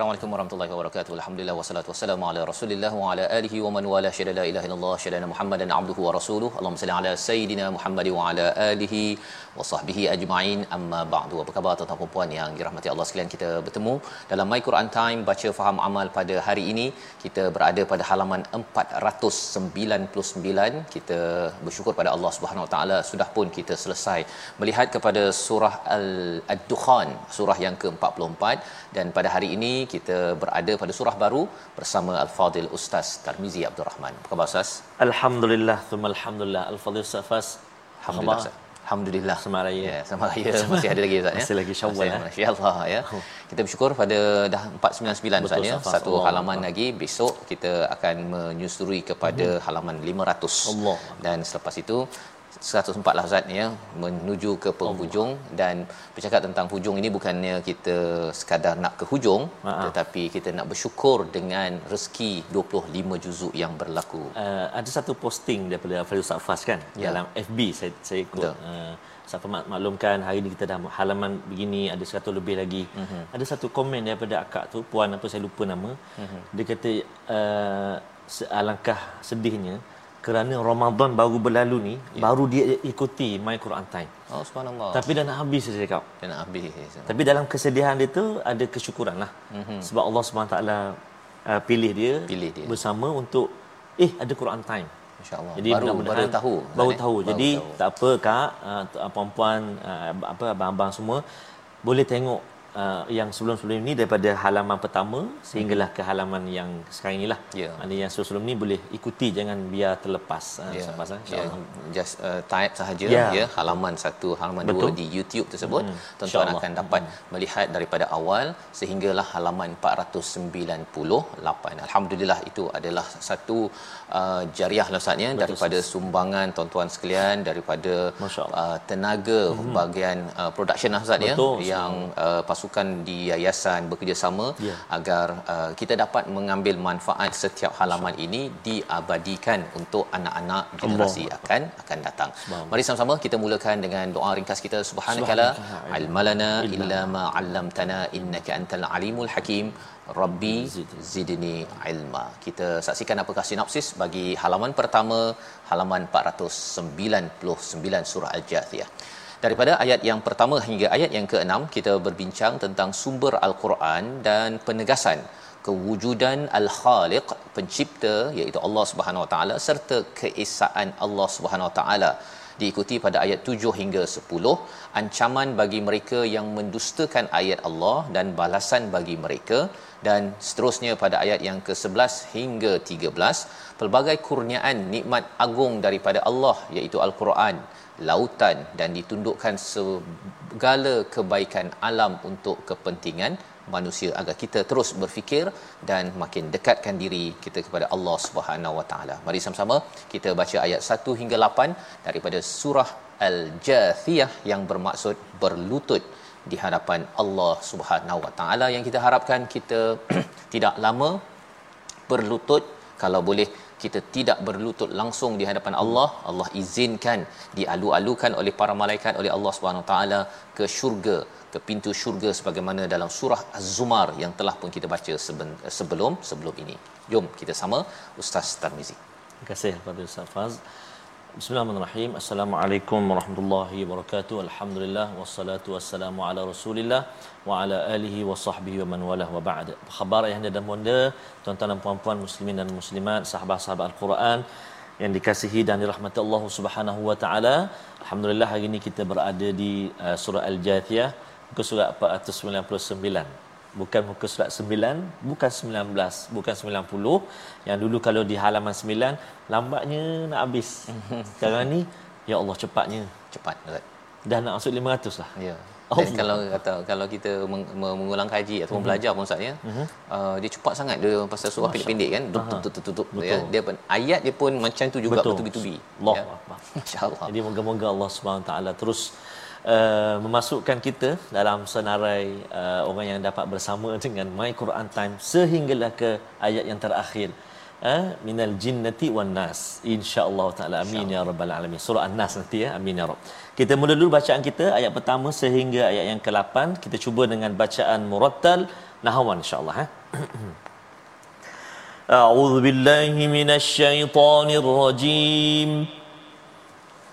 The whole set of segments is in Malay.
i want to Assalamualaikum warahmatullahi wabarakatuh. Alhamdulillah wassalatu wassalamu ala Rasulillah wa ala alihi wa man wala syada la ilaha illallah syada Muhammadan abduhu wa rasuluhu. Allahumma salli ala sayidina Muhammad wa ala alihi wa sahbihi ajma'in. Amma ba'du. Apa khabar tuan-tuan dan puan yang dirahmati Allah sekalian? Kita bertemu dalam My Quran Time baca faham amal pada hari ini. Kita berada pada halaman 499. Kita bersyukur pada Allah Subhanahu wa taala sudah pun kita selesai melihat kepada surah Al-Dukhan, surah yang ke-44 dan pada hari ini kita berada pada surah baru bersama Al-Fadil Ustaz Tarmizi Abdul Rahman. Apa khabar Ustaz? Alhamdulillah, thumma alhamdulillah. Al-Fadhil Safas. Alhamdulillah. Ustaz. Alhamdulillah. Selamat raya. Ya, selamat raya masih ada lagi Ustaz ya. Masih lagi Syawal, Masih- eh. Masya-Allah ya. Kita bersyukur pada dah 499 Ustaz ya. Satu Allah halaman lagi besok kita akan menyusuri kepada halaman 500. Allah. Dan selepas itu 104 lah Ustaz ya menuju ke penghujung dan bercakap tentang hujung ini bukannya kita sekadar nak ke hujung Ha-ha. tetapi kita nak bersyukur dengan rezeki 25 juzuk yang berlaku. uh, ada satu posting daripada Fadil Safas kan Ya. dalam FB saya saya ikut Betul. uh, Safa mak- maklumkan hari ni kita dah halaman begini ada 100 lebih lagi. Uh-huh. Ada satu komen daripada akak tu puan apa saya lupa nama. Uh-huh. Dia kata uh, alangkah sedihnya kerana Ramadan baru berlalu ni Ya. baru dia ikuti My Quran Time. Oh subhanallah. Tapi dah nak habis saya cakap. Dia nak habis. Tapi dalam kesedihan dia tu ada kesyukuran lah. Mm-hmm. Sebab Allah SWT uh, pilih dia, Pilih dia. bersama untuk eh ada Quran time. Masya-Allah. Jadi baru baru tahu. Baru tahu. Baru Jadi tahu. tak apa kak, uh, puan-puan uh, apa abang-abang semua boleh tengok uh, yang sebelum-sebelum ini daripada halaman pertama sehinggalah ke halaman yang sekarang inilah. Ya. Ada yang sebelum ni boleh ikuti jangan biar terlepas. Uh, selepas uh, insya-Allah. just uh, type sahaja Ya. ya halaman satu halaman Betul. dua di YouTube tersebut. Mm, tuan-tuan akan dapat melihat daripada awal sehinggalah halaman 498 alhamdulillah itu adalah satu uh, jariah lah Ustaz ya daripada sumbangan tuan-tuan sekalian daripada uh, tenaga bahagian uh, production lah Ustaz ya Betul, yang uh, pasukan di yayasan bekerjasama Ya. agar uh, kita dapat mengambil manfaat setiap halaman ini diabadikan untuk anak-anak generasi akan akan datang. Mari sama-sama kita mulakan dengan doa ringkas kita subhanakala Subhanaka ilmalana illa ma 'allamtana innaka antal alimul hakim. Rabbi zidni ilma. Kita saksikan apakah sinopsis bagi halaman pertama halaman 499 surah Al-Jathiyah. Daripada ayat yang pertama hingga ayat yang keenam kita berbincang tentang sumber al-Quran dan penegasan kewujudan al-Khaliq pencipta iaitu Allah Subhanahu Wa Taala serta keesaan Allah Subhanahu Wa Taala. Diikuti pada ayat 7 hingga 10 ancaman bagi mereka yang mendustakan ayat Allah dan balasan bagi mereka. Dan seterusnya pada ayat yang ke-11 hingga 13 pelbagai kurniaan nikmat agung daripada Allah iaitu al-Quran lautan dan ditundukkan segala kebaikan alam untuk kepentingan manusia. Agar kita terus berfikir dan makin dekatkan diri kita kepada Allah Subhanahu Wa Taala. Mari sama-sama kita baca ayat 1 hingga 8 daripada surah Al-Jathiyah yang bermaksud berlutut di hadapan Allah Subhanahu Wa Taala. Yang kita harapkan kita tidak lama berlutut. Kalau boleh kita tidak berlutut langsung di hadapan Allah Allah izinkan dialu-alukan oleh para malaikat oleh Allah Subhanahu taala ke syurga ke pintu syurga sebagaimana dalam surah Az-Zumar yang telah pun kita baca sebelum sebelum ini jom kita sama Ustaz Tarmizi Terima kasih kepada Ustaz Faz. Bismillahirrahmanirrahim. Assalamualaikum warahmatullahi wabarakatuh. Alhamdulillah wassalatu wassalamu ala Rasulillah wa ala alihi wa sahbihi wa man walah wa ba'd. Khabar ayah dan bonda, tuan-tuan dan puan-puan muslimin dan muslimat, sahabat-sahabat Al-Quran yang dikasihi dan dirahmati Allah Subhanahu wa taala. Alhamdulillah hari ini kita berada di uh, surah Al-Jathiyah, muka surat 499 bukan muka surat 9 bukan 19 bukan 90 yang dulu kalau di halaman 9 lambatnya nak habis. Sekarang ni ya Allah cepatnya. Cepat Ustaz. Dah nak masuk 500 lah. Ya. Dan oh. kalau kata kalau kita mengulang kaji ataupun mm-hmm. belajar pun Ustaz ya mm-hmm. uh, dia cepat sangat dia pasal surah pendek-pendek kan tutup tutup tutup ya. Dia pun ayat dia pun macam tu juga bertubi-tubi. Allah ya. insyaallah. Jadi moga-moga Allah Subhanahu taala terus uh, memasukkan kita dalam senarai uh, orang yang dapat bersama dengan My Quran Time sehinggalah ke ayat yang terakhir uh, minal jinnati wan nas insyaallah taala amin Insya ya rabbal alamin surah an-nas nanti ya amin ya rabb kita mula dulu bacaan kita ayat pertama sehingga ayat yang ke-8 kita cuba dengan bacaan murattal nahwan insyaallah ha أعوذ بالله من الشيطان الرجيم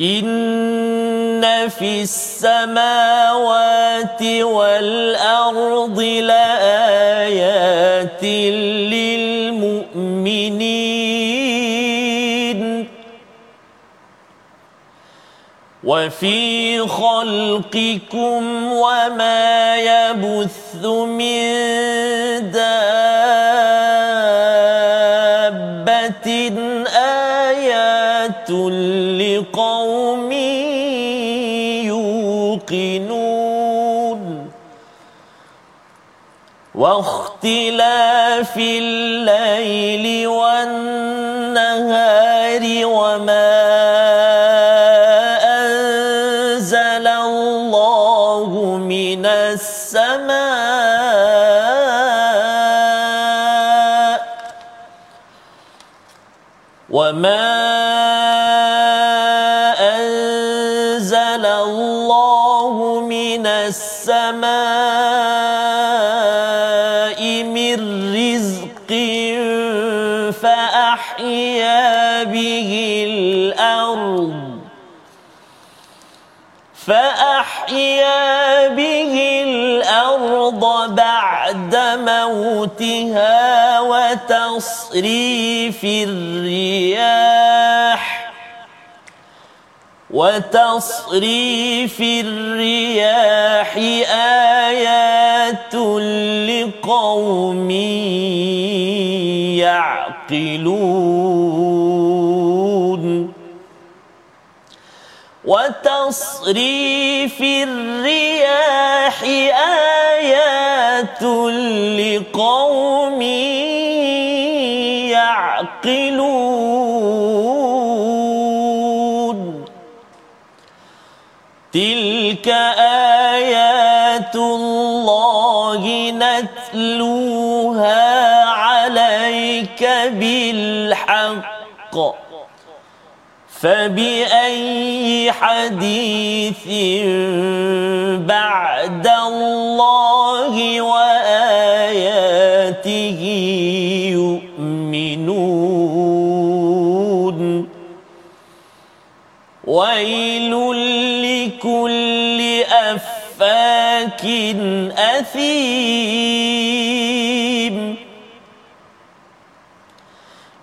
إن في السماوات والأرض لآيات للمؤمنين وفي خلقكم وما يبث من دابة واختلاف الليل والنهار موتها وتصريف الرياح وتصريف الرياح آيات لقوم يعقلون. وتصريف الرياح آيات لقوم يعقلون. تلك آيات الله نتلوها عليك بالحق. فبأي حديث بعد الله وآياته يؤمنون ويل لكل أفاك أثيم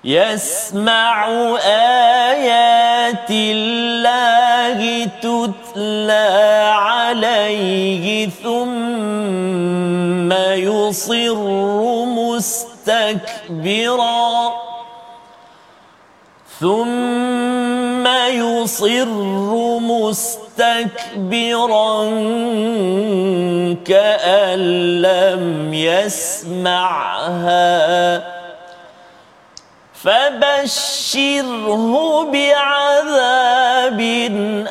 يسمع آيات الله تتلى عليه ثم يصر مستكبرا. ثم يصر مستكبرا كأن لم يسمعها. فبشره بعذاب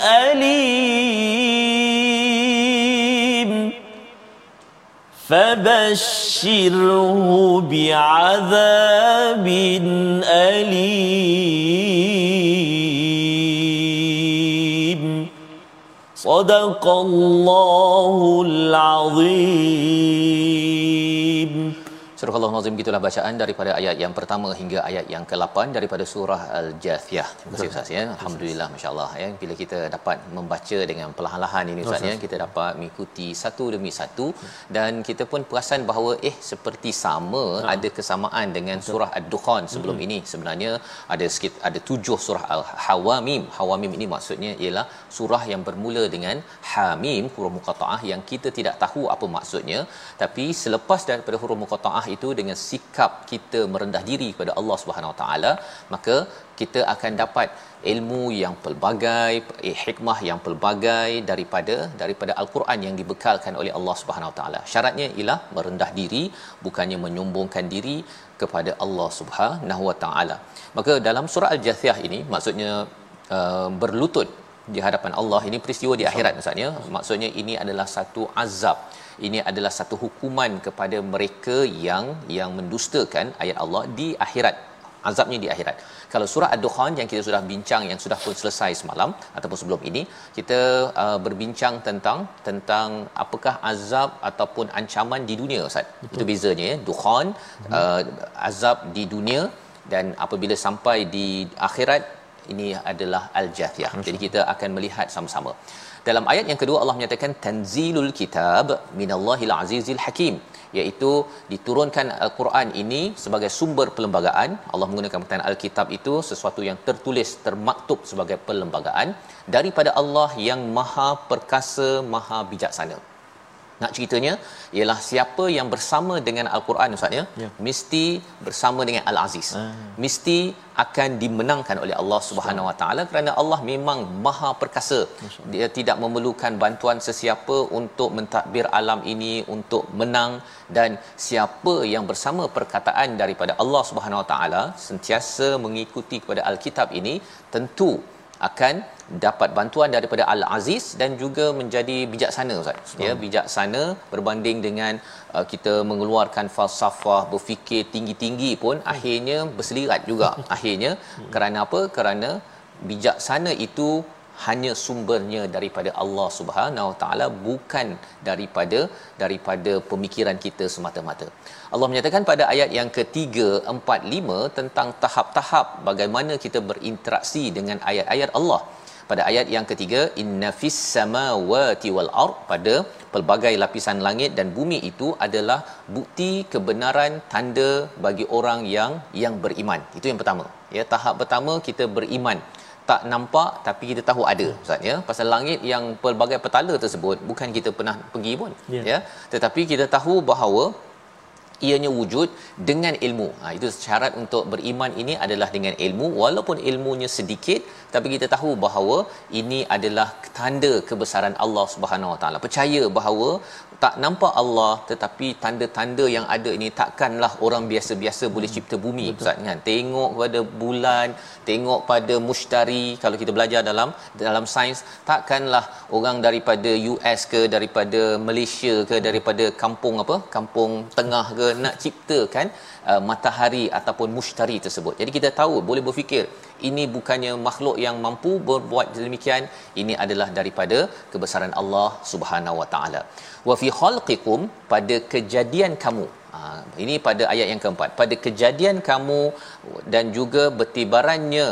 أليم. فبشره بعذاب أليم. صدق الله العظيم. Surah Allah Nazim gitulah bacaan daripada ayat yang pertama hingga ayat yang ke-8 daripada surah Al-Jathiyah. Terima kasih Ustaz ya. Alhamdulillah masya-Allah ya bila kita dapat membaca dengan perlahan-lahan ini Ustaz ya kita dapat mengikuti satu demi satu dan kita pun perasan bahawa eh seperti sama ha. ada kesamaan dengan surah Ad-Dukhan sebelum hmm. ini. Sebenarnya ada sikit ada tujuh surah Al-Hawamim. Hawamim ini maksudnya ialah surah yang bermula dengan Hamim huruf muqattaah yang kita tidak tahu apa maksudnya tapi selepas daripada huruf muqattaah itu dengan sikap kita merendah diri kepada Allah Subhanahu Wa Taala maka kita akan dapat ilmu yang pelbagai eh, hikmah yang pelbagai daripada daripada al-Quran yang dibekalkan oleh Allah Subhanahu Wa Taala. Syaratnya ialah merendah diri bukannya menyombongkan diri kepada Allah Subhanahu Wa Taala. Maka dalam surah al-jathiyah ini maksudnya uh, berlutut di hadapan Allah ini peristiwa di akhirat maksudnya. Maksudnya ini adalah satu azab ini adalah satu hukuman kepada mereka yang yang mendustakan ayat Allah di akhirat azabnya di akhirat. Kalau surah ad-dukhan yang kita sudah bincang yang sudah pun selesai semalam ataupun sebelum ini kita uh, berbincang tentang tentang apakah azab ataupun ancaman di dunia ustaz. Betul. itu bezanya ya dukhan hmm. uh, azab di dunia dan apabila sampai di akhirat ini adalah al-jathiyah. Jadi kita akan melihat sama-sama dalam ayat yang kedua Allah menyatakan tanzilul kitab minallahil azizil hakim iaitu diturunkan al-Quran ini sebagai sumber perlembagaan. Allah menggunakan perkataan al-kitab itu sesuatu yang tertulis termaktub sebagai perlembagaan daripada Allah yang maha perkasa maha bijaksana nak ceritanya ialah siapa yang bersama dengan al-Quran ustaz ya, ya. mesti bersama dengan al-Aziz. Ah. Mesti akan dimenangkan oleh Allah Subhanahu Wa Taala kerana Allah memang Maha perkasa. Dia tidak memerlukan bantuan sesiapa untuk mentadbir alam ini untuk menang dan siapa yang bersama perkataan daripada Allah Subhanahu Wa Taala sentiasa mengikuti kepada al-Kitab ini tentu akan dapat bantuan daripada Al-Aziz dan juga menjadi bijaksana Ustaz. Ya, bijaksana berbanding dengan uh, kita mengeluarkan falsafah, berfikir tinggi-tinggi pun hmm. akhirnya berselirat juga. akhirnya hmm. kerana apa? Kerana bijaksana itu hanya sumbernya daripada Allah Subhanahu Wa Taala bukan daripada daripada pemikiran kita semata-mata. Allah menyatakan pada ayat yang ketiga, empat, lima tentang tahap-tahap bagaimana kita berinteraksi dengan ayat-ayat Allah. Pada ayat yang ketiga, inna fis samawati wal ard pada pelbagai lapisan langit dan bumi itu adalah bukti kebenaran tanda bagi orang yang yang beriman. Itu yang pertama. Ya, tahap pertama kita beriman tak nampak tapi kita tahu ada ustaz ya pasal langit yang pelbagai petala tersebut bukan kita pernah pergi pun yeah. ya tetapi kita tahu bahawa ianya wujud dengan ilmu. Ha, itu syarat untuk beriman ini adalah dengan ilmu walaupun ilmunya sedikit tapi kita tahu bahawa ini adalah tanda kebesaran Allah Subhanahu Wa Taala. Percaya bahawa tak nampak Allah tetapi tanda-tanda yang ada ini takkanlah orang biasa-biasa hmm. boleh cipta bumi Ustaz kan. Tengok pada bulan, tengok pada mushtari kalau kita belajar dalam dalam sains takkanlah orang daripada US ke daripada Malaysia ke daripada kampung apa? Kampung tengah ke nak ciptakan uh, matahari ataupun mushtari tersebut. Jadi kita tahu boleh berfikir ini bukannya makhluk yang mampu berbuat demikian ini adalah daripada kebesaran Allah Subhanahu Wa Taala. Wa fi khalqikum pada kejadian kamu. Ha, ini pada ayat yang keempat. Pada kejadian kamu dan juga bertibarannya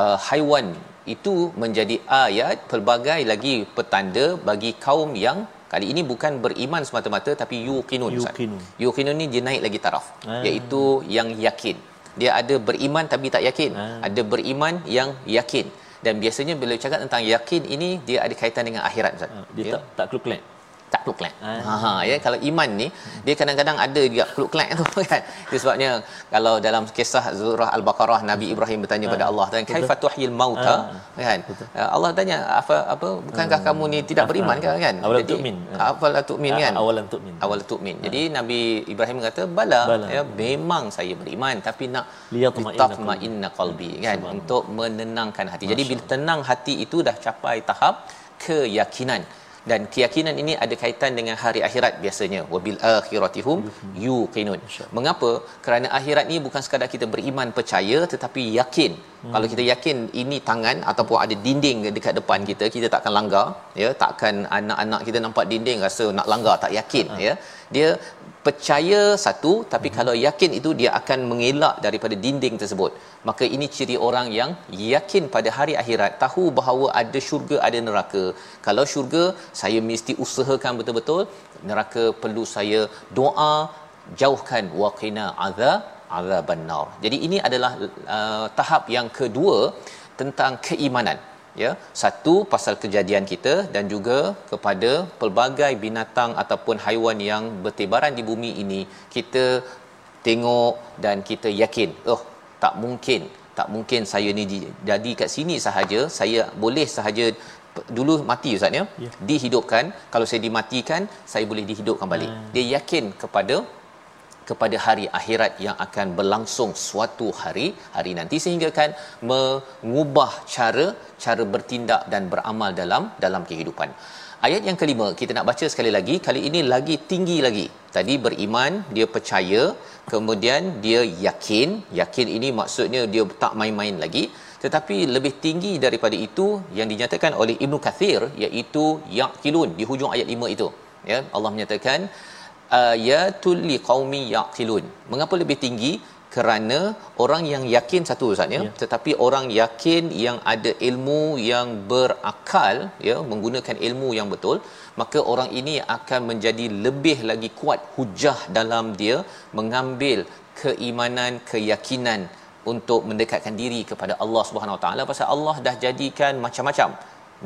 uh, haiwan itu menjadi ayat pelbagai lagi petanda bagi kaum yang kali ini bukan beriman semata-mata tapi yuqinun yuqinun yuqinun ni dia naik lagi taraf ah. iaitu yang yakin dia ada beriman tapi tak yakin ah. ada beriman yang yakin dan biasanya bila cakap tentang yakin ini dia ada kaitan dengan akhirat ustaz ah. dia ya? tak tak kalkulate tak kluk klek. Ha, ha ya kalau iman ni dia kadang-kadang ada juga kluk klek tu kan. Itu sebabnya kalau dalam kisah surah al-Baqarah Nabi Ibrahim bertanya ha. pada Allah dan kaifa tuhyil mauta kan. Betul. Allah tanya apa apa bukankah hmm. kamu ni tidak beriman ha. kan? Awalan tu'min. Awalan tu'min kan? Awalan tu'min. Awalan tu'min. Jadi Nabi Ibrahim kata bala, bala. ya memang saya beriman tapi nak liyatma'inna qalbi kan untuk menenangkan hati. Jadi bila tenang hati itu dah capai tahap keyakinan dan keyakinan ini ada kaitan dengan hari akhirat biasanya wabil akhiratihum yuqinun mengapa kerana akhirat ni bukan sekadar kita beriman percaya tetapi yakin hmm. kalau kita yakin ini tangan ataupun ada dinding dekat depan kita kita takkan langgar ya takkan anak-anak kita nampak dinding rasa nak langgar tak yakin hmm. ya dia percaya satu tapi hmm. kalau yakin itu dia akan mengelak daripada dinding tersebut. Maka ini ciri orang yang yakin pada hari akhirat tahu bahawa ada syurga ada neraka. Kalau syurga saya mesti usahakan betul-betul. Neraka perlu saya doa jauhkan. Waqina azab azaban nar jadi ini adalah uh, tahap yang kedua tentang keimanan ya satu pasal kejadian kita dan juga kepada pelbagai binatang ataupun haiwan yang bertebaran di bumi ini kita tengok dan kita yakin oh tak mungkin tak mungkin saya ni jadi kat sini sahaja saya boleh sahaja dulu mati ustaz ya yeah. dihidupkan kalau saya dimatikan saya boleh dihidupkan balik hmm. dia yakin kepada kepada hari akhirat yang akan berlangsung suatu hari hari nanti sehingga kan mengubah cara cara bertindak dan beramal dalam dalam kehidupan. Ayat yang kelima kita nak baca sekali lagi kali ini lagi tinggi lagi. Tadi beriman, dia percaya, kemudian dia yakin. Yakin ini maksudnya dia tak main-main lagi tetapi lebih tinggi daripada itu yang dinyatakan oleh Ibnu Kathir iaitu yaqilun di hujung ayat 5 itu ya Allah menyatakan ayatul liqaumi yaqilun. Mengapa lebih tinggi? Kerana orang yang yakin satu ustaz ya, ya. tetapi orang yakin yang ada ilmu yang berakal ya menggunakan ilmu yang betul maka orang ini akan menjadi lebih lagi kuat hujah dalam dia mengambil keimanan keyakinan untuk mendekatkan diri kepada Allah Subhanahu Wa Taala. Pasal Allah dah jadikan macam-macam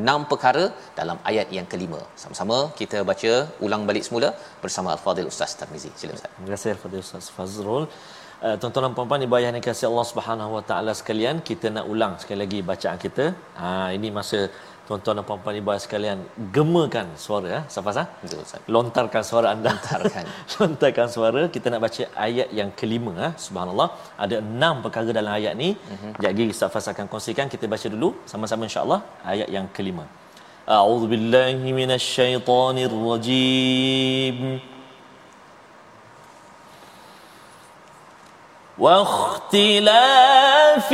enam perkara dalam ayat yang kelima. Sama-sama kita baca ulang balik semula bersama Al-Fadhil Ustaz Tarmizi. Sila Ustaz. Terima kasih Al-Fadhil Ustaz Fazrul. Uh, tuan-tuan dan puan-puan ibu ayah yang Allah Subhanahu Wa Taala sekalian, kita nak ulang sekali lagi bacaan kita. Ha ini masa tuan-tuan dan puan-puan ibu sekalian gemakan suara ya Safas ah betul Ustaz lontarkan suara anda lontarkan lontarkan suara kita nak baca ayat yang kelima ah subhanallah ada enam perkara dalam ayat ni mm-hmm. jadi Safas akan kongsikan kita baca dulu sama-sama insya-Allah ayat yang kelima a'udzu billahi minasyaitonir rajim واختلاف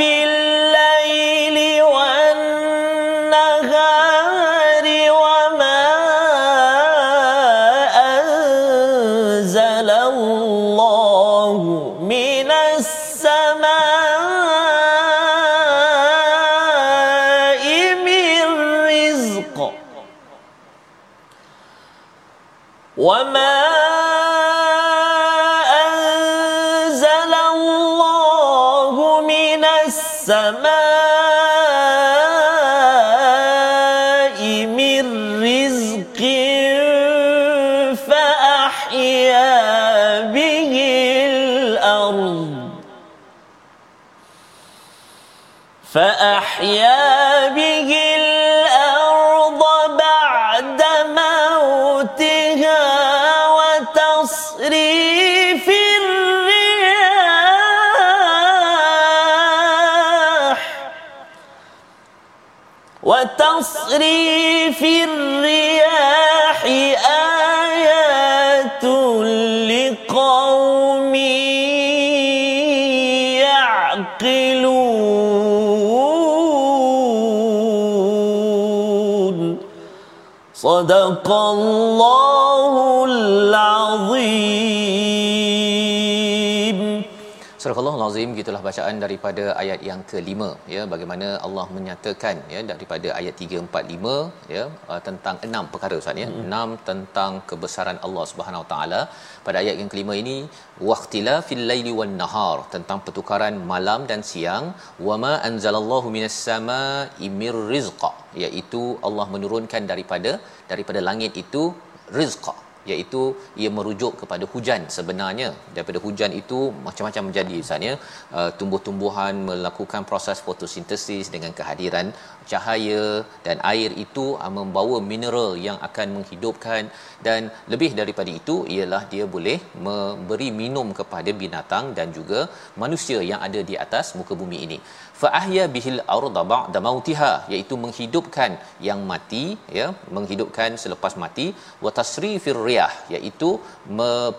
لقوم صدق الله العظيم Azim gitulah bacaan daripada ayat yang kelima ya bagaimana Allah menyatakan ya daripada ayat 3 4 5 ya uh, tentang enam perkara Ustaz ya. Mm-hmm. enam tentang kebesaran Allah Subhanahu taala. Pada ayat yang kelima ini waqtila fil laili wan nahar tentang pertukaran malam dan siang. Wama anzalallahu minas samaa'i mir rizqa iaitu Allah menurunkan daripada daripada langit itu rizqa iaitu ia merujuk kepada hujan sebenarnya. Daripada hujan itu macam-macam menjadi misalnya uh, tumbuh-tumbuhan melakukan proses fotosintesis dengan kehadiran cahaya dan air itu uh, membawa mineral yang akan menghidupkan. Dan lebih daripada itu ialah dia boleh memberi minum kepada binatang dan juga manusia yang ada di atas muka bumi ini fa ahya bihil arda ba'da mautiha iaitu menghidupkan yang mati ya menghidupkan selepas mati wa tasrifir riyah iaitu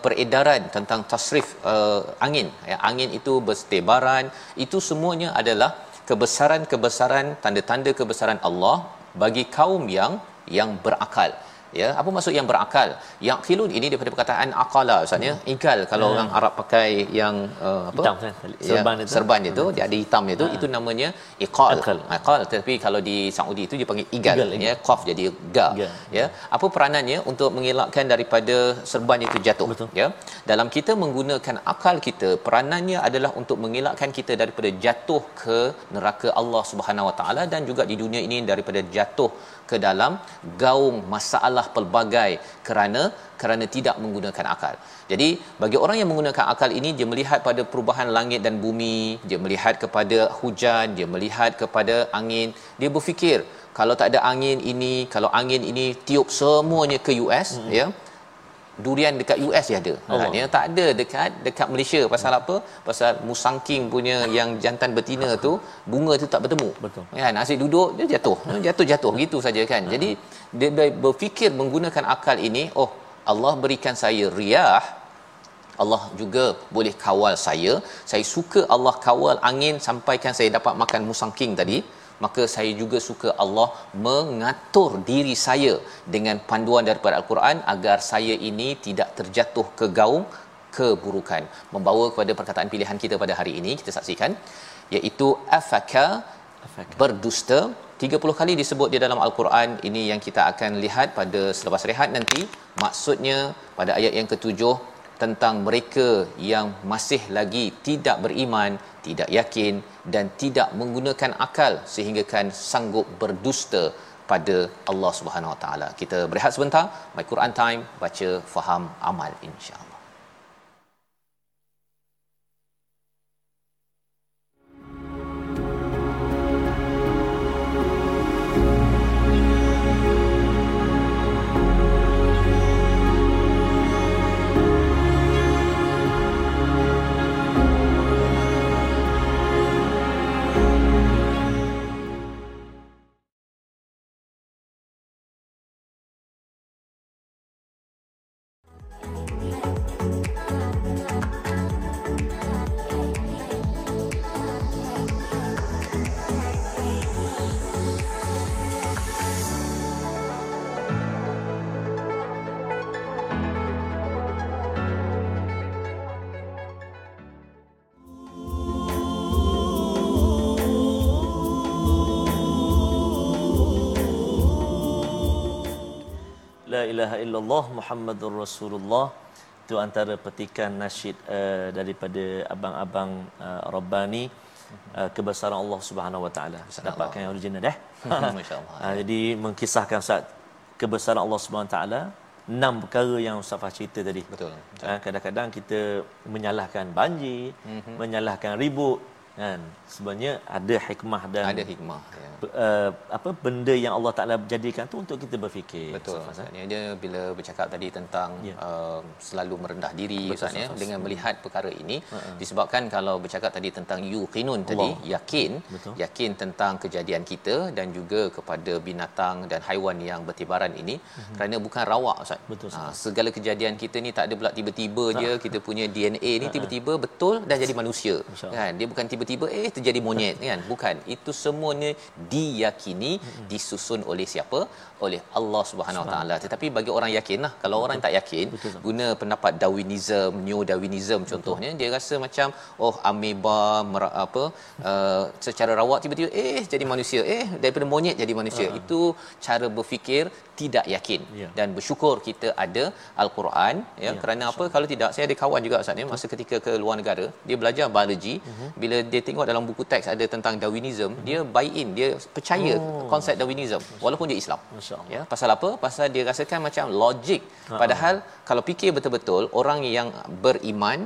peredaran tentang tasrif uh, angin. Ya angin itu bertebaran itu semuanya adalah kebesaran-kebesaran tanda-tanda kebesaran Allah bagi kaum yang yang berakal ya apa maksud yang berakal yang khilun ini daripada perkataan aqala maksudnya hmm. igal kalau hmm. orang Arab pakai yang uh, apa hitam kan serban ya, itu serban itu hmm. dia ada hitam itu hmm. itu namanya iqal iqal tapi kalau di Saudi itu dia panggil igal, igal ya qaf jadi ga igal. ya apa peranannya untuk mengelakkan daripada serban itu jatuh Betul. ya dalam kita menggunakan akal kita peranannya adalah untuk mengelakkan kita daripada jatuh ke neraka Allah Subhanahu Wa Taala dan juga di dunia ini daripada jatuh ke dalam gaung masalah pelbagai kerana kerana tidak menggunakan akal. Jadi bagi orang yang menggunakan akal ini dia melihat pada perubahan langit dan bumi, dia melihat kepada hujan, dia melihat kepada angin, dia berfikir kalau tak ada angin ini, kalau angin ini tiup semuanya ke US hmm. ya durian dekat US dia ada. Oh. Ha, tak ada dekat dekat Malaysia pasal apa? Pasal musangking punya yang jantan betina tu bunga tu tak bertemu. Betul. Kan asyik duduk dia jatuh. Jatuh-jatuh gitu saja kan. Jadi dia berfikir menggunakan akal ini, oh Allah berikan saya riyah Allah juga boleh kawal saya. Saya suka Allah kawal angin sampaikan saya dapat makan musangking tadi maka saya juga suka Allah mengatur diri saya dengan panduan daripada al-Quran agar saya ini tidak terjatuh ke gaung keburukan. Membawa kepada perkataan pilihan kita pada hari ini kita saksikan iaitu afaka berdusta. 30 kali disebut di dalam al-Quran ini yang kita akan lihat pada selepas rehat nanti. Maksudnya pada ayat yang ketujuh tentang mereka yang masih lagi tidak beriman, tidak yakin dan tidak menggunakan akal sehingga kan sanggup berdusta pada Allah Subhanahu Wa Taala. Kita berehat sebentar. My Quran Time baca faham amal insya-Allah. Ilaha illallah Muhammadur Rasulullah itu antara petikan nasyid uh, daripada abang-abang uh, Rabbani uh, kebesaran Allah Subhanahu Wa Taala. Dapatkan yang original dah. Masya-Allah. uh, jadi mengkisahkan saat kebesaran Allah Subhanahu Wa Taala enam perkara yang Ustaz cerita tadi. Betul. betul. Uh, kadang-kadang kita menyalahkan banjir, mm-hmm. menyalahkan ribut kan sebenarnya ada hikmah dan ada hikmah ya. Uh, apa benda yang Allah Taala jadikan tu untuk kita berfikir betul maksudnya dia bila bercakap tadi tentang ya. uh, selalu merendah diri maksudnya dengan melihat perkara ini uh-huh. disebabkan kalau bercakap tadi tentang yuqinun tadi yakin betul. yakin tentang kejadian kita dan juga kepada binatang dan haiwan yang bertibaran ini uh-huh. kerana bukan rawak ustaz betul uh, segala kejadian kita ni tak ada pula tiba-tiba uh-huh. je kita punya DNA ni tiba-tiba betul dan jadi manusia kan dia bukan tiba tiba-tiba eh terjadi monyet kan? Bukan. Itu semuanya diyakini disusun oleh siapa? Oleh Allah Subhanahu Taala. Tetapi bagi orang yakinlah kalau orang tak yakin Betul. guna pendapat Darwinism neo Darwinism contohnya Betul. dia rasa macam oh amoeba apa uh, secara rawak tiba-tiba eh jadi manusia. Eh daripada monyet jadi manusia. Uh itu cara berfikir tidak yakin ya. dan bersyukur kita ada al-Quran ya, ya kerana apa? kalau tidak saya ada kawan juga Ustaz ni. Masa ketika ke luar negara dia belajar biologi. Uh-huh. bila dia tengok dalam buku teks ada tentang Darwinism hmm. dia buy in dia percaya oh. konsep Darwinism walaupun dia Islam ya pasal apa pasal dia rasakan macam logik Ha-ha. padahal kalau fikir betul-betul orang yang beriman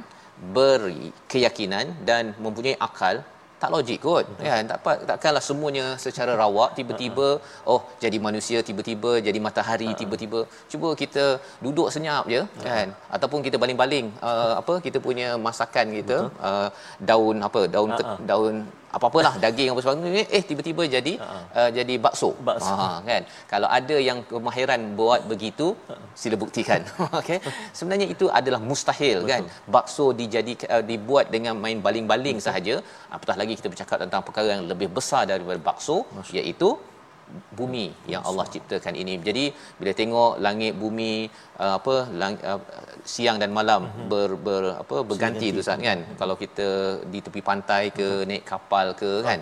berkeyakinan dan mempunyai akal tak logik kot Betul. kan tak takkanlah semuanya secara rawak tiba-tiba uh-huh. oh jadi manusia tiba-tiba jadi matahari uh-huh. tiba-tiba cuba kita duduk senyap je uh-huh. kan ataupun kita baling-baling uh, apa kita punya masakan kita uh, daun apa daun uh-huh. daun apa-apalah daging apa sebagainya eh tiba-tiba jadi uh-huh. uh, jadi bakso, bakso. Ha, kan kalau ada yang kemahiran buat begitu uh-huh. sila buktikan okey sebenarnya itu adalah mustahil kan? Betul. kan bakso dijadi uh, dibuat dengan main baling-baling Betul. sahaja apatah lagi kita bercakap tentang perkara yang lebih besar daripada bakso Masya. iaitu bumi yang Allah ciptakan ini. Jadi bila tengok langit bumi uh, apa lang, uh, siang dan malam mm-hmm. ber, ber apa berganti tu kan. Mm-hmm. Kalau kita di tepi pantai ke mm-hmm. naik kapal ke oh. kan.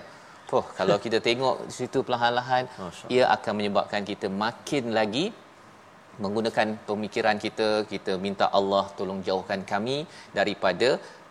Oh kalau kita tengok di situ perlahan-lahan ia akan menyebabkan kita makin lagi menggunakan pemikiran kita kita minta Allah tolong jauhkan kami daripada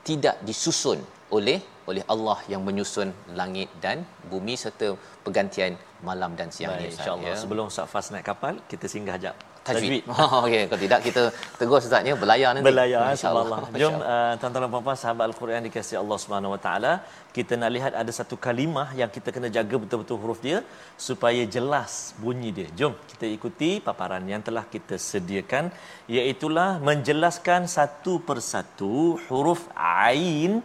tidak disusun oleh oleh Allah yang menyusun langit dan bumi serta pergantian malam dan siang ini insyaallah ya. sebelum Safas naik kapal kita singgah jap tajwid. Oh, okey, kalau tidak kita tegur ustaznya belayar nanti. Belayar insyaallah. Jom uh, tuan-tuan dan puan-puan sahabat Al-Quran dikasihi Allah Subhanahu Wa Taala, kita nak lihat ada satu kalimah yang kita kena jaga betul-betul huruf dia supaya jelas bunyi dia. Jom kita ikuti paparan yang telah kita sediakan iaitu menjelaskan satu persatu huruf ain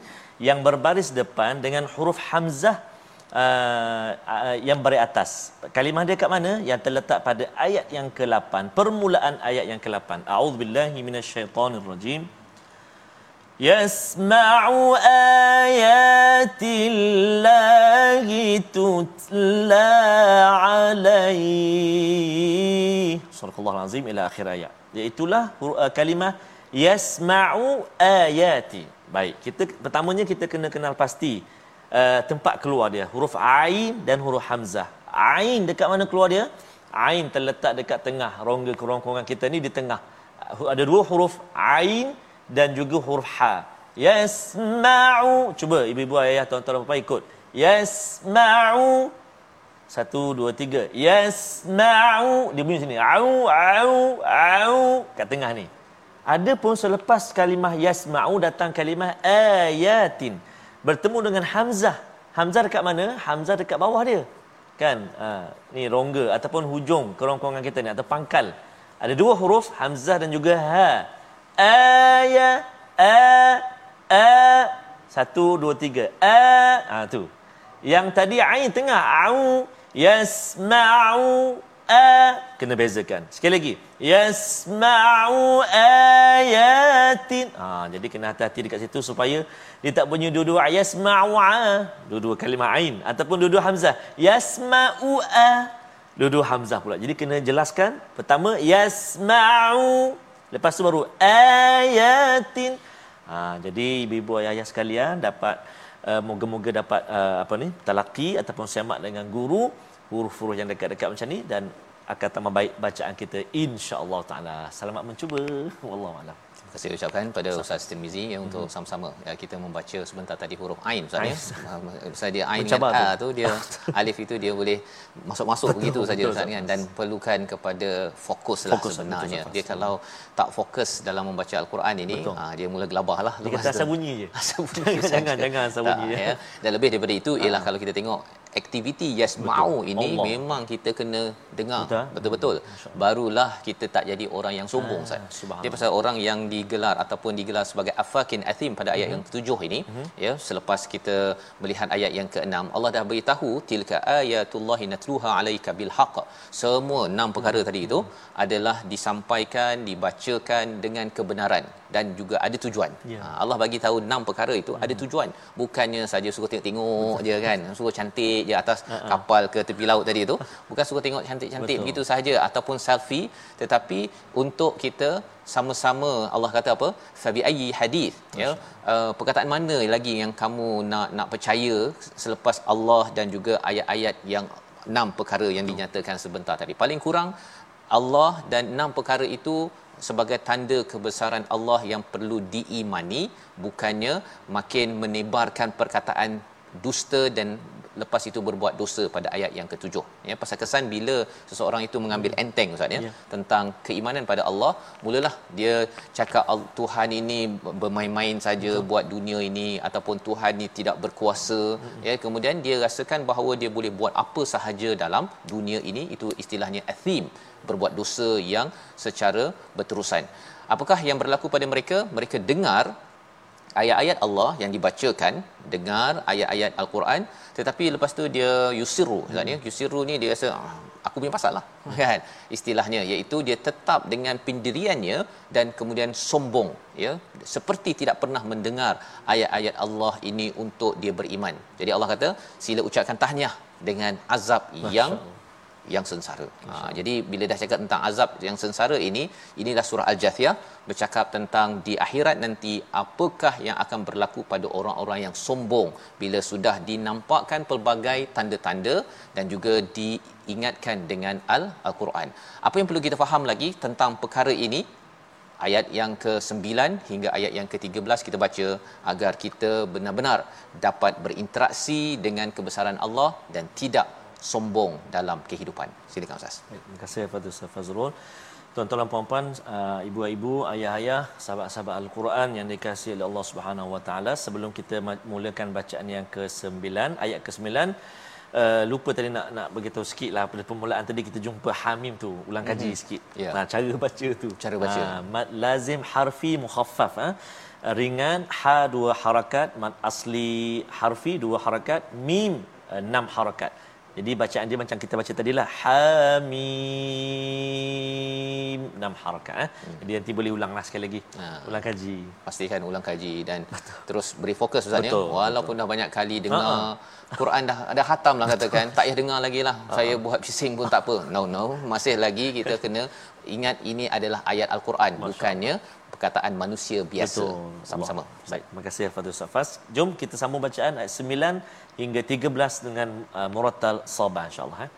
yang berbaris depan dengan huruf hamzah uh, uh, yang beri atas. Kalimah dia kat mana? Yang terletak pada ayat yang ke-8. Permulaan ayat yang ke-8. A'udzubillahi minasyaitonirrajim. Yasma'u ayatillahi tutla alaihi. Surah Al-Azim ila akhir ayat. Iaitulah uh, kalimah Yasma'u ayati. Baik, kita pertamanya kita kena kenal pasti uh, tempat keluar dia huruf ain dan huruf hamzah ain dekat mana keluar dia ain terletak dekat tengah rongga kerongkongan kita ni di tengah ada dua huruf ain dan juga huruf ha yasma'u cuba ibu-ibu ayah tuan-tuan puan ikut yasma'u satu, dua, tiga. Yasma'u. Dia bunyi sini. Au, au, au. Kat tengah ni. Ada pun selepas kalimah yasma'u datang kalimah ayatin bertemu dengan Hamzah. Hamzah dekat mana? Hamzah dekat bawah dia. Kan? Ha, ni rongga ataupun hujung kerongkongan kita ni atau pangkal. Ada dua huruf Hamzah dan juga Ha. Aya, a, a. Satu, dua, tiga. A. Ha, tu. Yang tadi Ain tengah. Au. Yasma'u a kena bezakan. Sekali lagi. Yasma'u ayatin. Ha, jadi kena hati-hati dekat situ supaya dia tak punya dua-dua yasma'u a. Dua-dua kalimah ain ataupun dua-dua hamzah. Yasma'u a. Dua-dua hamzah pula. Jadi kena jelaskan. Pertama yasma'u. Lepas tu baru ayatin. Ha, jadi ibu-ibu ayah-ayah sekalian dapat uh, moga-moga dapat uh, apa ni talaki ataupun semak dengan guru huruf-huruf yang dekat-dekat macam ni dan akan tambah baik bacaan kita insya-Allah taala. Selamat mencuba. Wallahu a'lam. Terima kasih ucapkan pada Ustaz Tirmizi ya, untuk mm-hmm. sama-sama ya, kita membaca sebentar tadi huruf ain Ustaz ya. Ustaz dia ain dengan a tu dia alif itu dia boleh masuk-masuk begitu saja Ustaz kan dan perlukan kepada fokus lah fokus, sebenarnya. Betul, dia kalau tak fokus dalam membaca al-Quran ini ha, dia mula gelabah lah lepas tu. Asal bunyi je. Asal bunyi jangan jangan asal bunyi ya. Dan lebih daripada itu ialah ha. kalau kita tengok aktiviti yes Betul. mau ini Allah. memang kita kena dengar betul-betul barulah kita tak jadi orang yang sombong ah, saya dia pasal orang yang digelar ataupun digelar sebagai afakin athim pada ayat mm-hmm. yang ketujuh ini mm-hmm. ya selepas kita melihat ayat yang keenam Allah dah beritahu tilka ayatullahi natluha alaika bil haqq semua enam perkara mm-hmm. tadi itu adalah disampaikan dibacakan dengan kebenaran dan juga ada tujuan. Yeah. Ha, Allah bagi tahu enam perkara itu mm-hmm. ada tujuan. Bukannya saja suruh tengok-tengok je kan, suruh cantik je atas uh-huh. kapal ke tepi laut tadi tu. Bukan suruh tengok cantik-cantik begitu saja ataupun selfie tetapi untuk kita sama-sama Allah kata apa? Fabi ayyi hadis ya. Uh, perkataan mana lagi yang kamu nak nak percaya selepas Allah dan juga ayat-ayat yang enam perkara yang dinyatakan sebentar tadi. Paling kurang Allah dan enam perkara itu sebagai tanda kebesaran Allah yang perlu diimani bukannya makin menebarkan perkataan dusta dan lepas itu berbuat dosa pada ayat yang ketujuh ya pasal kesan bila seseorang itu mengambil enteng ustaz ya, ya. tentang keimanan pada Allah mulalah dia cakap Tuhan ini bermain-main saja Betul. buat dunia ini ataupun Tuhan ini tidak berkuasa hmm. ya kemudian dia rasakan bahawa dia boleh buat apa sahaja dalam dunia ini itu istilahnya athim berbuat dosa yang secara berterusan apakah yang berlaku pada mereka mereka dengar ayat-ayat Allah yang dibacakan dengar ayat-ayat al-Quran tetapi lepas tu dia yusiru hmm. ya yusiru ni dia rasa ah, aku punya pasal lah kan? Istilahnya iaitu dia tetap dengan pendiriannya dan kemudian sombong ya? Seperti tidak pernah mendengar ayat-ayat Allah ini untuk dia beriman. Jadi Allah kata sila ucapkan tahniah dengan azab Masya yang Allah yang sengsara. Ha, jadi bila dah cakap tentang azab yang sengsara ini, inilah surah Al-Jathiyah bercakap tentang di akhirat nanti apakah yang akan berlaku pada orang-orang yang sombong bila sudah dinampakkan pelbagai tanda-tanda dan juga diingatkan dengan Al-Quran. Apa yang perlu kita faham lagi tentang perkara ini? Ayat yang ke-9 hingga ayat yang ke-13 kita baca agar kita benar-benar dapat berinteraksi dengan kebesaran Allah dan tidak sombong dalam kehidupan. Silakan Ustaz. Terima kasih kepada Ustaz Fazrul. Tuan-tuan dan puan-puan, uh, ibu-ibu, ayah-ayah, sahabat-sahabat Al-Quran yang dikasihi oleh Allah Subhanahu Wa Taala, sebelum kita mulakan bacaan yang ke-9, ayat ke-9, uh, lupa tadi nak nak beritahu sikit lah pada permulaan tadi kita jumpa Hamim tu, ulang kaji mm-hmm. sikit. Yeah. Nah, cara baca tu. Cara baca. Uh, mad lazim harfi mukhaffaf. Ha? ringan ha dua harakat mad asli harfi dua harakat mim enam harakat jadi bacaan dia macam kita baca tadi lah Hamim enam harakat eh. Hmm. Jadi nanti boleh ulanglah sekali lagi. Ha. Ulang kaji. Pastikan ulang kaji dan betul. terus beri fokus Ustaz ya. Walaupun betul. dah banyak kali dengar Ha-ha. Quran dah ada hatam lah katakan. tak payah dengar lagi lah. Ha-ha. Saya buat bising pun tak apa. No no. Masih lagi kita kena ingat ini adalah ayat Al-Quran. Bukannya perkataan manusia biasa. Betul. Sama-sama. Baik. Terima kasih Fadil Safas. Jom kita sambung bacaan ayat 9 hingga 13 dengan uh, murattal sabah insyaallah eh.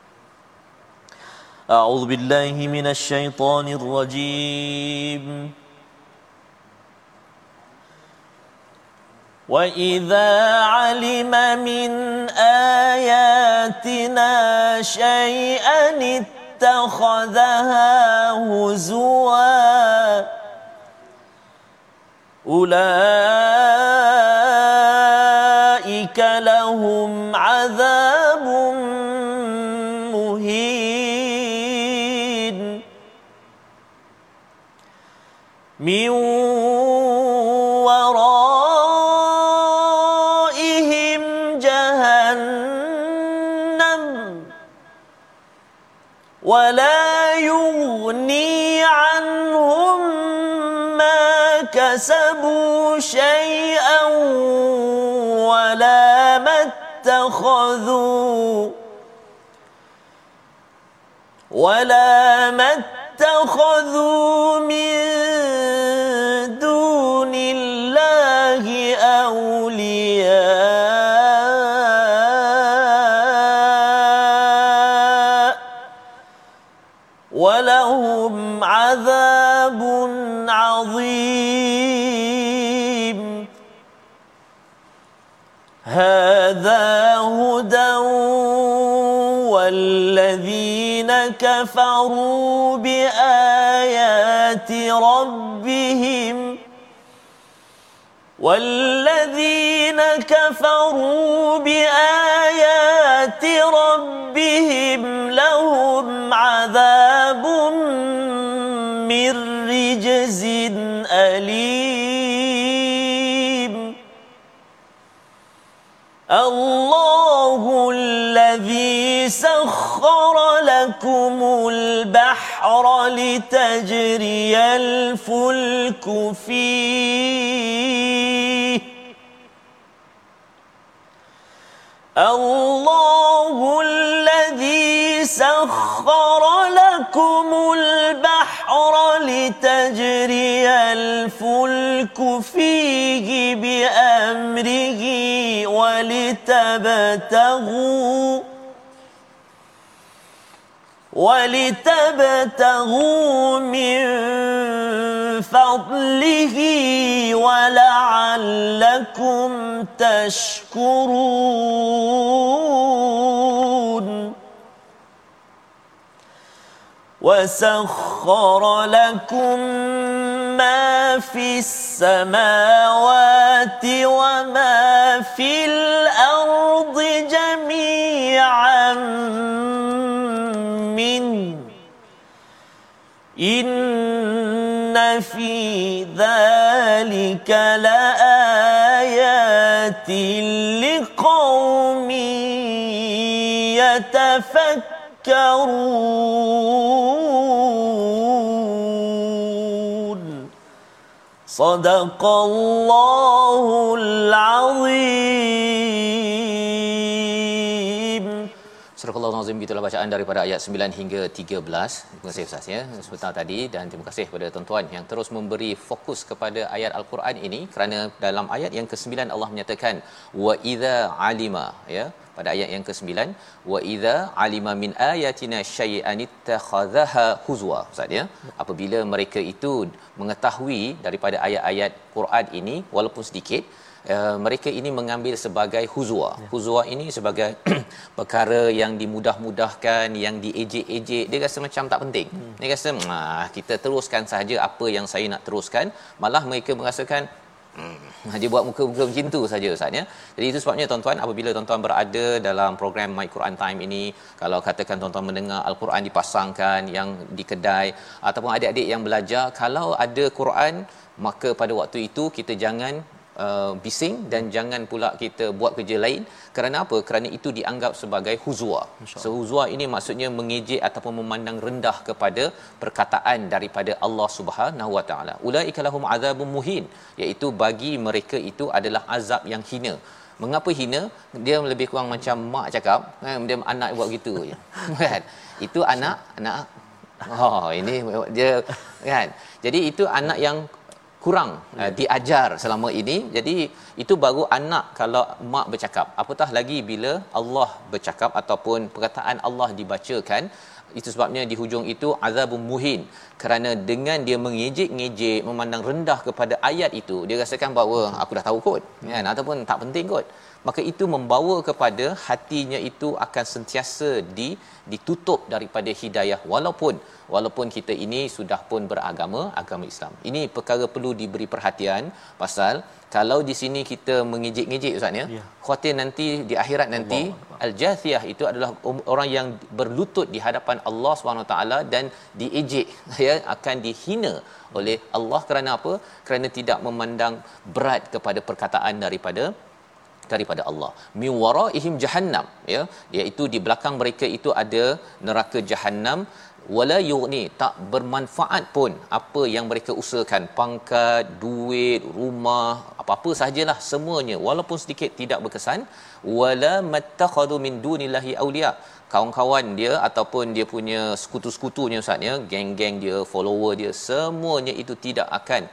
A'udzu billahi minasyaitonir rajim. وإذا علم من آياتنا شيئا اتخذها هزوا أولئك ولا ما اتخذوا من دون الله أولياء ولهم عذاب عظيم. هذا والذين كفروا بآيات ربهم والذين كفروا بآيات ربهم لهم عذاب من رجز أليم. الله الذي سخر لكم البحر لتجري الفلك فيه. الله الذي سخر لكم البحر لتجري الفلك فيه بأمره ولتبتغوا ولتبتغوا من فضله ولعلكم تشكرون. وسخر لكم ما في السماوات وما في الأرض جميعا. إن في ذلك لآيات لقوم يتفكرون. صدق الله العظيم. Surah Allah Nazim itulah bacaan daripada ayat 9 hingga 13. Terima kasih Ustaz ya sebentar tadi dan terima kasih kepada tuan-tuan yang terus memberi fokus kepada ayat al-Quran ini kerana dalam ayat yang ke-9 Allah menyatakan wa idza alima ya pada ayat yang ke-9 wa idza alima min ayatina syai'an ittakhadhaha huzwa Ustaz ya apabila mereka itu mengetahui daripada ayat-ayat Quran ini walaupun sedikit Uh, mereka ini mengambil sebagai huzwa. Ya. Huzwa ini sebagai perkara yang dimudah-mudahkan, yang diejek-ejek. Dia rasa macam tak penting. Hmm. Dia rasa, ah, kita teruskan saja apa yang saya nak teruskan. Malah mereka merasakan, hmm, dia buat muka-muka macam tu saja Ustaz ya. Jadi itu sebabnya tuan-tuan apabila tuan-tuan berada dalam program My Quran Time ini kalau katakan tuan-tuan mendengar al-Quran dipasangkan yang di kedai ataupun adik-adik yang belajar kalau ada Quran maka pada waktu itu kita jangan uh, bising dan jangan pula kita buat kerja lain. Kerana apa? Kerana itu dianggap sebagai huzwa so huzwa ini maksudnya mengejek ataupun memandang rendah kepada perkataan daripada Allah Subhanahu Wa Taala. Ulaika lahum azabun muhin iaitu bagi mereka itu adalah azab yang hina. Mengapa hina? Dia lebih kurang macam mak cakap kan dia anak buat gitu je. Kan? Itu anak anak. Oh ini dia kan? Jadi itu anak yang kurang uh, diajar selama ini. Jadi itu baru anak kalau mak bercakap. Apatah lagi bila Allah bercakap ataupun perkataan Allah dibacakan itu sebabnya di hujung itu azabun muhin. Kerana dengan dia mengejek-ngejek memandang rendah kepada ayat itu dia rasakan bahawa aku dah tahu kot. Kan? Ataupun tak penting kot maka itu membawa kepada hatinya itu akan sentiasa di ditutup daripada hidayah walaupun walaupun kita ini sudah pun beragama agama Islam. Ini perkara perlu diberi perhatian pasal kalau di sini kita mengejek-ngejek ustaz ya, ya. khuatir nanti di akhirat nanti al-jathiyah itu adalah um, orang yang berlutut di hadapan Allah Subhanahu taala dan diejek ya akan dihina oleh Allah kerana apa? Kerana tidak memandang berat kepada perkataan daripada daripada Allah. Min waraihim jahannam ya. Iaitu di belakang mereka itu ada neraka jahannam. Wala yughni tak bermanfaat pun apa yang mereka usahakan. Pangkat duit rumah apa-apa sajalah semuanya. Walaupun sedikit tidak berkesan. Wala mattakhadhu min dunillahi awliya. Kawan-kawan dia ataupun dia punya sekutu-sekutunya ustaz ya. Geng-geng dia follower dia semuanya itu tidak akan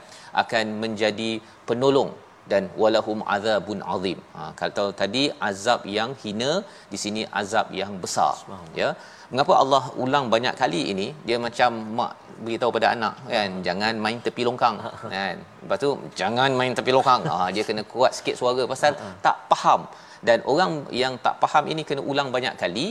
akan menjadi penolong dan walahum azabun azim. Ha kalau tadi azab yang hina, di sini azab yang besar. Ya. Mengapa Allah ulang banyak kali ini? Dia macam mak beritahu pada anak kan, jangan main tepi longkang kan. Lepas tu jangan main tepi longkang. Ha dia kena kuat sikit suara pasal tak faham. Dan orang yang tak faham ini kena ulang banyak kali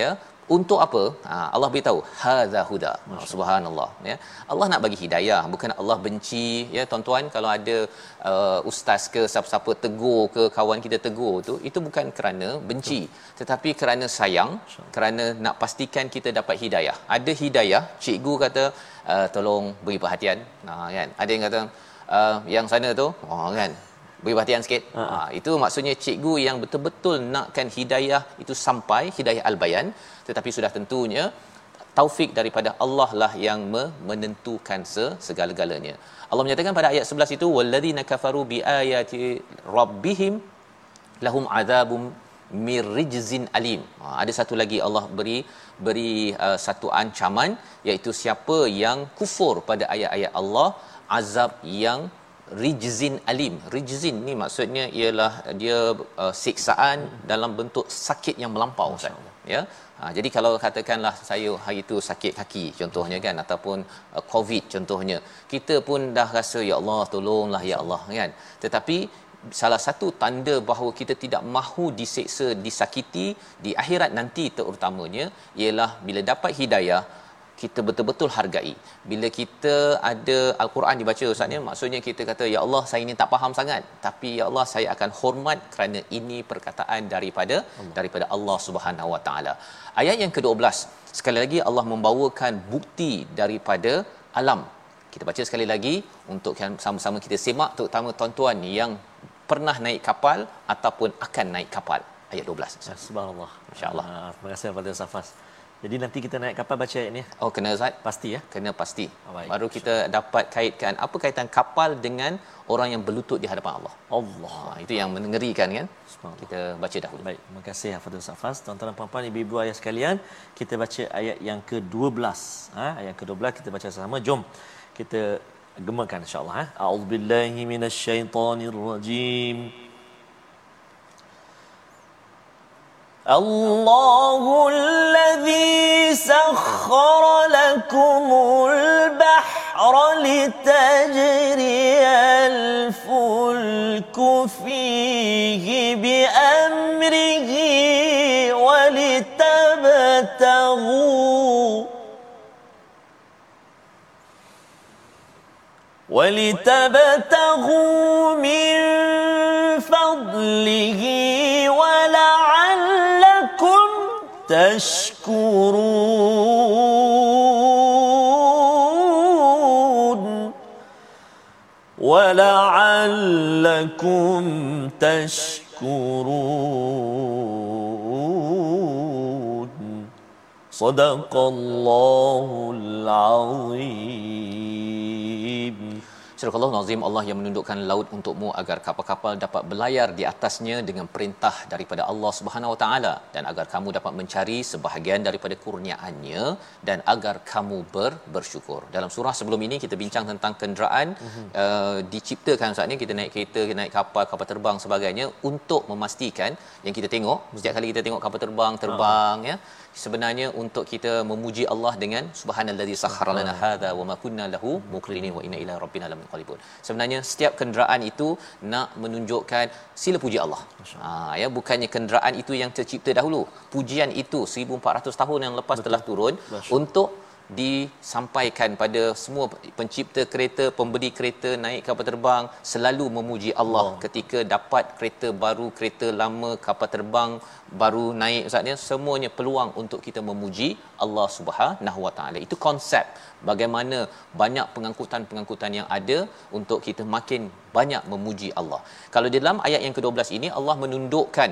ya untuk apa? Ha, Allah beritahu hadza huda. Subhanallah ya. Allah nak bagi hidayah bukan Allah benci ya. Tuan-tuan kalau ada uh, ustaz ke siapa-siapa tegur ke kawan kita tegur tu itu bukan kerana benci. Tetapi kerana sayang kerana nak pastikan kita dapat hidayah. Ada hidayah cikgu kata uh, tolong beri perhatian. Ha kan? Ada yang kata uh, yang sana tu? Oh kan? Beri perhatian sikit. Ha, itu maksudnya cikgu yang betul-betul nakkan hidayah itu sampai hidayah al-bayan tetapi sudah tentunya taufik daripada Allah lah yang menentukan segala-galanya. Allah menyatakan pada ayat 11 itu walladzina kafaru biayati rabbihim lahum adzabum mirrijzin alim. Ha, ada satu lagi Allah beri beri uh, satu ancaman iaitu siapa yang kufur pada ayat-ayat Allah azab yang rijzin alim rijzin ni maksudnya ialah dia uh, siksaan dalam bentuk sakit yang melampau Ustaz ya ha, jadi kalau katakanlah saya hari itu sakit kaki contohnya kan ataupun uh, covid contohnya kita pun dah rasa ya Allah tolonglah ya Allah kan. Tetapi salah satu tanda bahawa kita tidak mahu diseksa disakiti di akhirat nanti terutamanya ialah bila dapat hidayah kita betul-betul hargai. Bila kita ada al-Quran dibaca ustaznya maksudnya kita kata ya Allah saya ini tak faham sangat tapi ya Allah saya akan hormat kerana ini perkataan daripada Allah. daripada Allah Subhanahu Wa Taala. Ayat yang ke-12 sekali lagi Allah membawakan bukti daripada alam. Kita baca sekali lagi untuk sama-sama kita semak terutama tuan-tuan yang pernah naik kapal ataupun akan naik kapal. Ayat 12. Subhanallah. Insya-Allah. Uh, terima kasih kepada Safas. Jadi nanti kita naik kapal baca ayat ni. Oh kena Ustaz? Pasti ya. Kena pasti. Oh, baik. Baru kita dapat kaitkan apa kaitan kapal dengan orang yang berlutut di hadapan Allah. Allah. Ha, itu yang mengerikan kan? Kita baca dahulu. Baik, terima kasih Hafizul Safas. Tuan-tuan puan-puan, ibu-ibu ayah sekalian, kita baca ayat yang ke-12. Ha, ayat ke-12 kita baca sama. Jom kita gemakan insya-Allah ha. A'udzubillahi minasyaitonirrajim. الله الذي سخر لكم البحر لتجري الفلك فيه بأمره ولتبتغوا ولتبتغوا من فضله تشكرون ولعلكم تشكرون. صدق الله العظيم. Surah Nazim Allah yang menundukkan laut untukmu agar kapal-kapal dapat berlayar di atasnya dengan perintah daripada Allah Subhanahu Wa Taala dan agar kamu dapat mencari sebahagian daripada kurniaannya dan agar kamu ber, bersyukur. Dalam surah sebelum ini kita bincang tentang kenderaan uh, diciptakan saat ini kita naik kereta, kita naik kapal, kapal terbang sebagainya untuk memastikan yang kita tengok setiap kali kita tengok kapal terbang terbang uh-huh. ya sebenarnya untuk kita memuji Allah dengan subhanallazi sakhkhara lana hadza wa ma kunna lahu muqrinin wa inna ila rabbina lamunqalibun. Sebenarnya setiap kenderaan itu nak menunjukkan sila puji Allah. Ha ya bukannya kenderaan itu yang tercipta dahulu. Pujian itu 1400 tahun yang lepas Betul. telah turun Masya. untuk disampaikan pada semua pencipta kereta, pembeli kereta, naik kapal terbang selalu memuji Allah oh. ketika dapat kereta baru, kereta lama, kapal terbang baru naik ustaznya semuanya peluang untuk kita memuji Allah Subhanahu Wa Taala. Itu konsep bagaimana banyak pengangkutan-pengangkutan yang ada untuk kita makin banyak memuji Allah. Kalau di dalam ayat yang ke-12 ini Allah menundukkan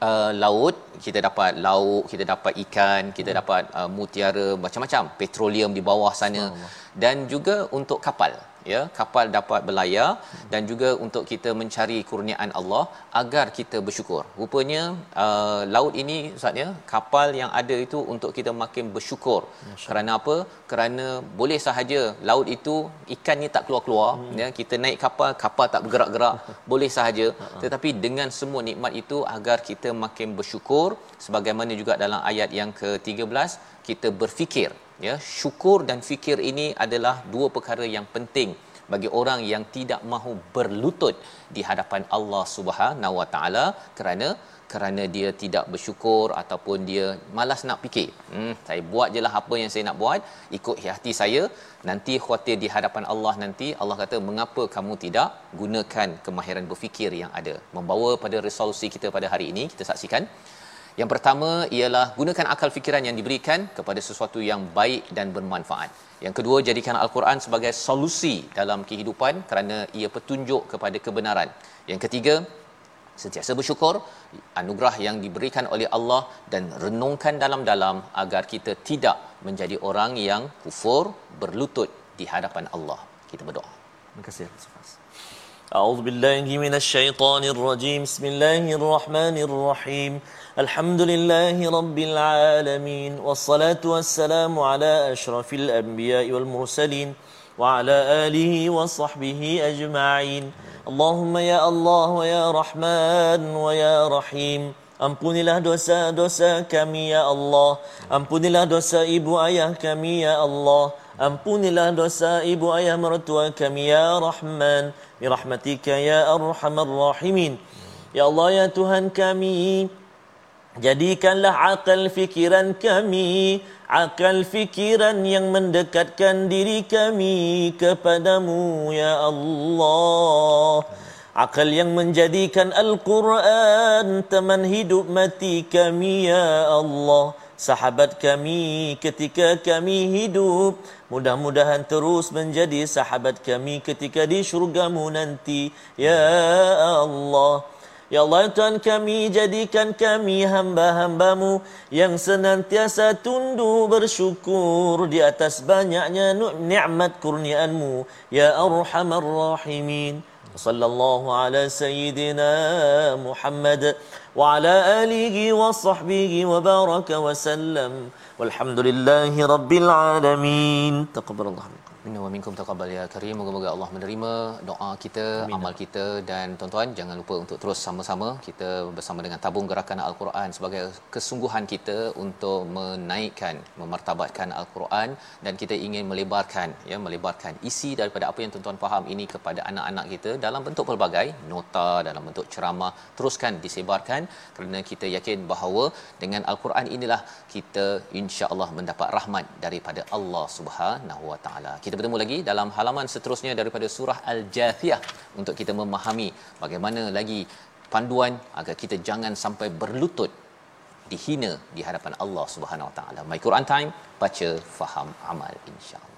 uh, laut kita dapat lauk kita dapat ikan kita hmm. dapat uh, mutiara macam-macam. Petroleum di bawah sana. Dan juga untuk kapal ya kapal dapat berlayar hmm. dan juga untuk kita mencari kurniaan Allah agar kita bersyukur. Rupanya uh, laut ini ustaz ya kapal yang ada itu untuk kita makin bersyukur. Masya. Kerana apa? Kerana boleh sahaja laut itu ikan ni tak keluar-keluar hmm. ya kita naik kapal kapal tak bergerak-gerak boleh sahaja tetapi dengan semua nikmat itu agar kita makin bersyukur sebagaimana juga dalam ayat yang ke-13 kita berfikir ya syukur dan fikir ini adalah dua perkara yang penting bagi orang yang tidak mahu berlutut di hadapan Allah Subhanahu Wa Taala kerana kerana dia tidak bersyukur ataupun dia malas nak fikir. Hmm, saya buat je lah apa yang saya nak buat, ikut hati saya, nanti khuatir di hadapan Allah nanti Allah kata mengapa kamu tidak gunakan kemahiran berfikir yang ada. Membawa pada resolusi kita pada hari ini, kita saksikan yang pertama ialah gunakan akal fikiran yang diberikan kepada sesuatu yang baik dan bermanfaat. Yang kedua jadikan al-Quran sebagai solusi dalam kehidupan kerana ia petunjuk kepada kebenaran. Yang ketiga sentiasa bersyukur anugerah yang diberikan oleh Allah dan renungkan dalam-dalam agar kita tidak menjadi orang yang kufur berlutut di hadapan Allah. Kita berdoa. Terima kasih. أعوذ بالله من الشيطان الرجيم بسم الله الرحمن الرحيم الحمد لله رب العالمين والصلاة والسلام على أشرف الأنبياء والمرسلين وعلى آله وصحبه أجمعين اللهم يا الله ويا رحمن ويا رحيم Ampunilah dosa-dosa kami ya Allah Ampunilah dosa ibu ayah kami ya Allah Ampunilah dosa ibu ayah mertua kami ya Rahman Birahmatika ya Arhamar Rahimin Ya Allah ya Tuhan kami Jadikanlah akal fikiran kami Akal fikiran yang mendekatkan diri kami kepadamu ya Allah. Akal yang menjadikan Al-Quran teman hidup mati kami ya Allah. Sahabat kami ketika kami hidup Mudah-mudahan terus menjadi sahabat kami ketika di syurgamu nanti Ya Allah Ya Allah Tuhan kami jadikan kami hamba-hambamu yang senantiasa tunduk bersyukur di atas banyaknya nikmat kurniaanmu. Ya Arhamar Rahimin. Sallallahu ala Sayyidina Muhammad wa ala alihi wa sahbihi wa baraka wa sallam. Walhamdulillahi Rabbil Alamin. Taqabarallahu. Minna wa minkum taqabbal ya karim. Moga-moga Allah menerima doa kita, Amin. amal kita dan tuan-tuan jangan lupa untuk terus sama-sama kita bersama dengan tabung gerakan Al-Quran sebagai kesungguhan kita untuk menaikkan, memartabatkan Al-Quran dan kita ingin melebarkan ya melebarkan isi daripada apa yang tuan-tuan faham ini kepada anak-anak kita dalam bentuk pelbagai nota dalam bentuk ceramah teruskan disebarkan kerana kita yakin bahawa dengan Al-Quran inilah kita insya-Allah mendapat rahmat daripada Allah Subhanahu Wa Taala. Kita kita bertemu lagi dalam halaman seterusnya daripada surah Al-Jathiyah untuk kita memahami bagaimana lagi panduan agar kita jangan sampai berlutut dihina di hadapan Allah Subhanahu Wa Taala. My Quran Time, baca, faham, amal insya-Allah.